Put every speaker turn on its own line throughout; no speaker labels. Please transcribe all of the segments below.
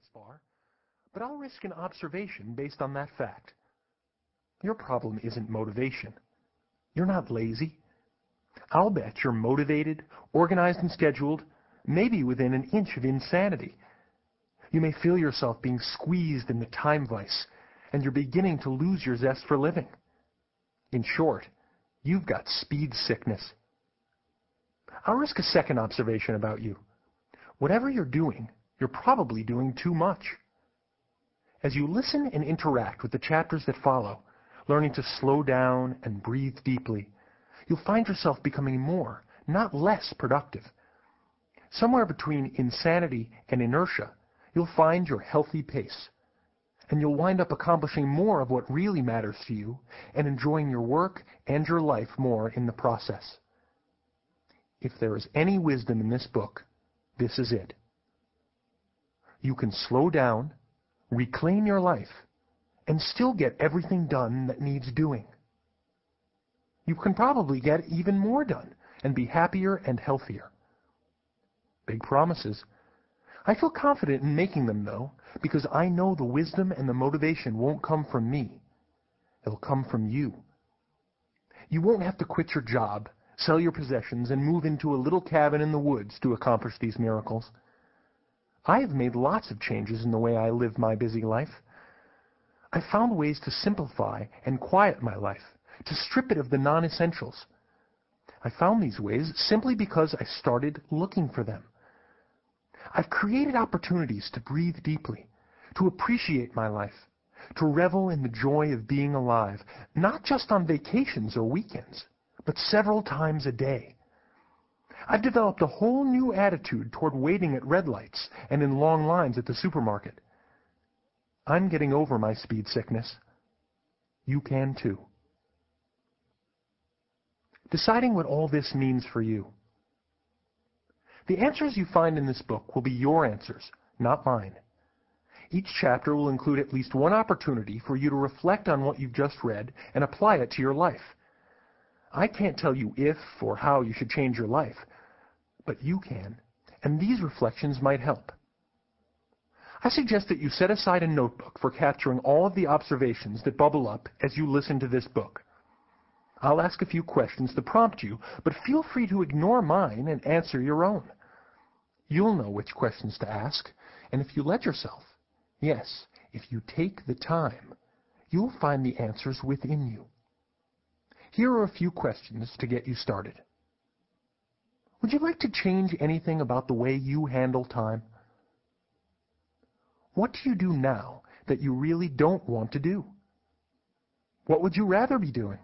this far, but I'll risk an observation based on that fact. Your problem isn't motivation. You're not lazy. I'll bet you're motivated, organized and scheduled, maybe within an inch of insanity. You may feel yourself being squeezed in the time vice, and you're beginning to lose your zest for living. In short, you've got speed sickness. I'll risk a second observation about you. Whatever you're doing, you're probably doing too much. As you listen and interact with the chapters that follow, learning to slow down and breathe deeply, you'll find yourself becoming more, not less productive. Somewhere between insanity and inertia, you'll find your healthy pace. And you'll wind up accomplishing more of what really matters to you and enjoying your work and your life more in the process. If there is any wisdom in this book, this is it. You can slow down, reclaim your life, and still get everything done that needs doing. You can probably get even more done and be happier and healthier. Big promises. I feel confident in making them, though, because I know the wisdom and the motivation won't come from me. It'll come from you. You won't have to quit your job, sell your possessions, and move into a little cabin in the woods to accomplish these miracles. I have made lots of changes in the way I live my busy life. I found ways to simplify and quiet my life, to strip it of the non-essentials. I found these ways simply because I started looking for them. I've created opportunities to breathe deeply, to appreciate my life, to revel in the joy of being alive, not just on vacations or weekends, but several times a day. I've developed a whole new attitude toward waiting at red lights and in long lines at the supermarket. I'm getting over my speed sickness. You can too. Deciding what all this means for you. The answers you find in this book will be your answers, not mine. Each chapter will include at least one opportunity for you to reflect on what you've just read and apply it to your life. I can't tell you if or how you should change your life, but you can, and these reflections might help. I suggest that you set aside a notebook for capturing all of the observations that bubble up as you listen to this book. I'll ask a few questions to prompt you, but feel free to ignore mine and answer your own. You'll know which questions to ask, and if you let yourself, yes, if you take the time, you'll find the answers within you. Here are a few questions to get you started. Would you like to change anything about the way you handle time? What do you do now that you really don't want to do? What would you rather be doing?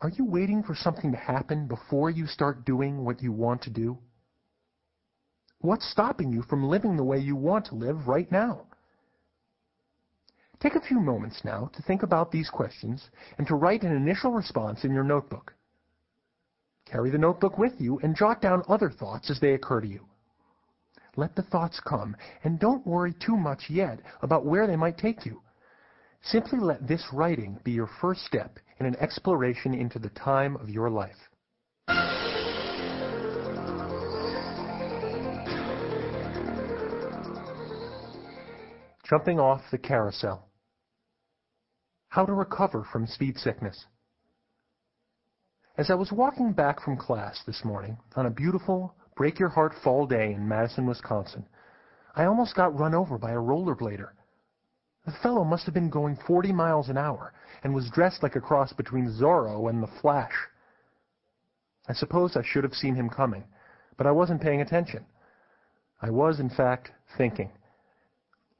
Are you waiting for something to happen before you start doing what you want to do? What's stopping you from living the way you want to live right now? Take a few moments now to think about these questions and to write an initial response in your notebook. Carry the notebook with you and jot down other thoughts as they occur to you. Let the thoughts come, and don't worry too much yet about where they might take you. Simply let this writing be your first step in an exploration into the time of your life. Jumping off the carousel. How to recover from speed sickness. As I was walking back from class this morning on a beautiful, break your heart fall day in Madison, Wisconsin, I almost got run over by a rollerblader. The fellow must have been going 40 miles an hour and was dressed like a cross between Zorro and the Flash. I suppose I should have seen him coming, but I wasn't paying attention. I was, in fact, thinking.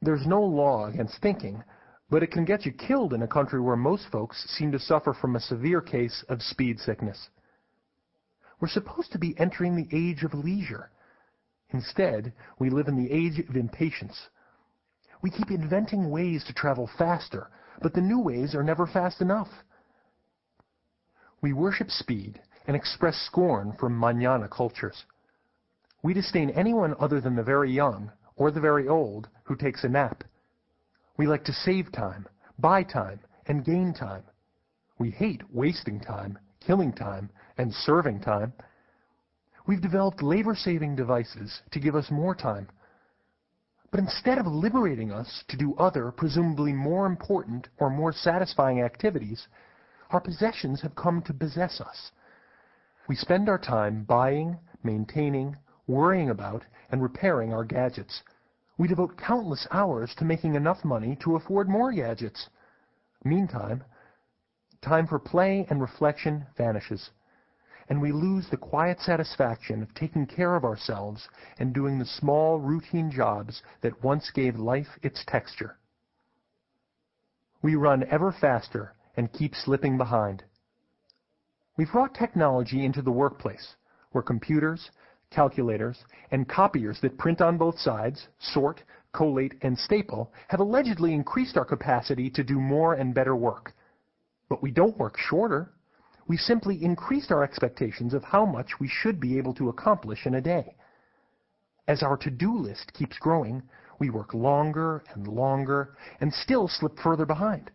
There's no law against thinking, but it can get you killed in a country where most folks seem to suffer from a severe case of speed sickness. We're supposed to be entering the age of leisure. Instead, we live in the age of impatience. We keep inventing ways to travel faster, but the new ways are never fast enough. We worship speed and express scorn for manana cultures. We disdain anyone other than the very young or the very old who takes a nap. We like to save time, buy time, and gain time. We hate wasting time, killing time, and serving time. We've developed labor-saving devices to give us more time. But instead of liberating us to do other, presumably more important or more satisfying activities, our possessions have come to possess us. We spend our time buying, maintaining, worrying about, and repairing our gadgets. We devote countless hours to making enough money to afford more gadgets. Meantime, time for play and reflection vanishes and we lose the quiet satisfaction of taking care of ourselves and doing the small routine jobs that once gave life its texture. We run ever faster and keep slipping behind. We've brought technology into the workplace, where computers, calculators, and copiers that print on both sides, sort, collate, and staple have allegedly increased our capacity to do more and better work. But we don't work shorter. We simply increased our expectations of how much we should be able to accomplish in a day. As our to-do list keeps growing, we work longer and longer and still slip further behind.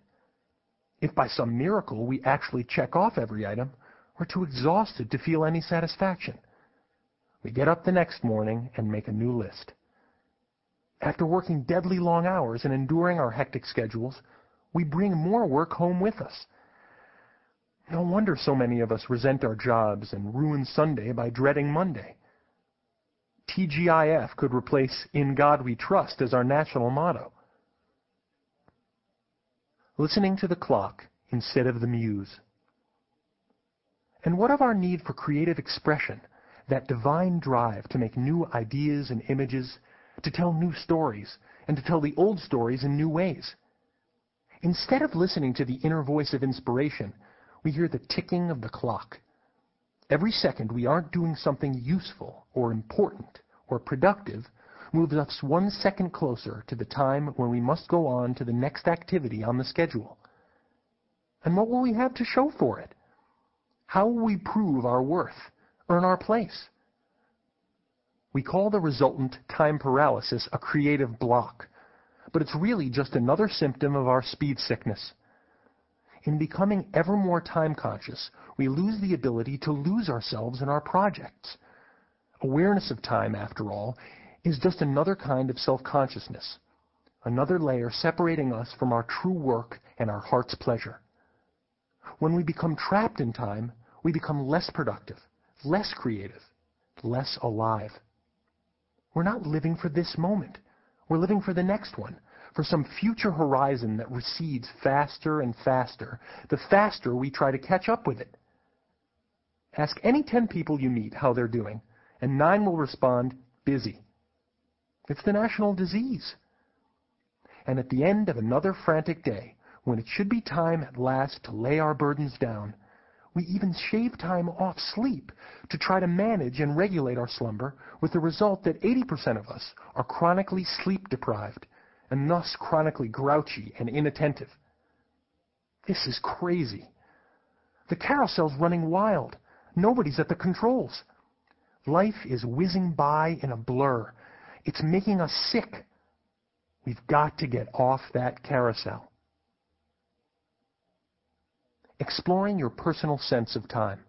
If by some miracle we actually check off every item, we're too exhausted to feel any satisfaction. We get up the next morning and make a new list. After working deadly long hours and enduring our hectic schedules, we bring more work home with us. No wonder so many of us resent our jobs and ruin Sunday by dreading Monday. TGIF could replace In God We Trust as our national motto. Listening to the clock instead of the muse. And what of our need for creative expression, that divine drive to make new ideas and images, to tell new stories, and to tell the old stories in new ways? Instead of listening to the inner voice of inspiration, we hear the ticking of the clock. Every second we aren't doing something useful or important or productive moves us one second closer to the time when we must go on to the next activity on the schedule. And what will we have to show for it? How will we prove our worth, earn our place? We call the resultant time paralysis a creative block, but it's really just another symptom of our speed sickness. In becoming ever more time conscious, we lose the ability to lose ourselves in our projects. Awareness of time, after all, is just another kind of self-consciousness, another layer separating us from our true work and our heart's pleasure. When we become trapped in time, we become less productive, less creative, less alive. We're not living for this moment. We're living for the next one, for some future horizon that recedes faster and faster, the faster we try to catch up with it. Ask any 10 people you meet how they're doing, and nine will respond, busy. It's the national disease. And at the end of another frantic day, when it should be time at last to lay our burdens down, we even shave time off sleep to try to manage and regulate our slumber with the result that 80% of us are chronically sleep deprived and thus chronically grouchy and inattentive. This is crazy. The carousel's running wild. Nobody's at the controls. Life is whizzing by in a blur. It's making us sick. We've got to get off that carousel. Exploring your personal sense of time.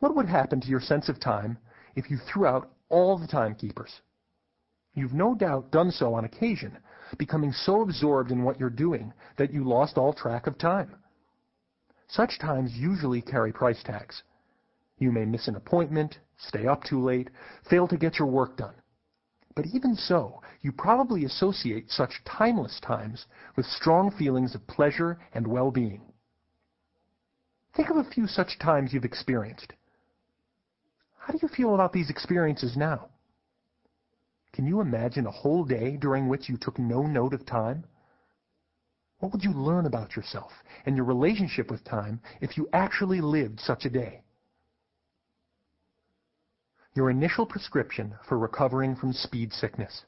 What would happen to your sense of time if you threw out all the timekeepers? You've no doubt done so on occasion, becoming so absorbed in what you're doing that you lost all track of time. Such times usually carry price tags. You may miss an appointment, stay up too late, fail to get your work done. But even so, you probably associate such timeless times with strong feelings of pleasure and well-being. Think of a few such times you've experienced. How do you feel about these experiences now? Can you imagine a whole day during which you took no note of time? What would you learn about yourself and your relationship with time if you actually lived such a day? Your initial prescription for recovering from speed sickness.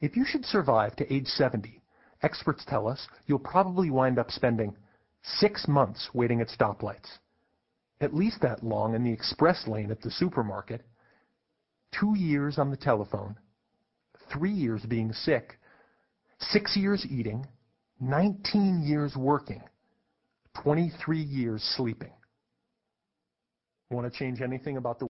If you should survive to age 70, experts tell us you'll probably wind up spending six months waiting at stoplights. At least that long in the express lane at the supermarket two years on the telephone, three years being sick, six years eating, 19 years working, 23 years sleeping. Want to change anything about the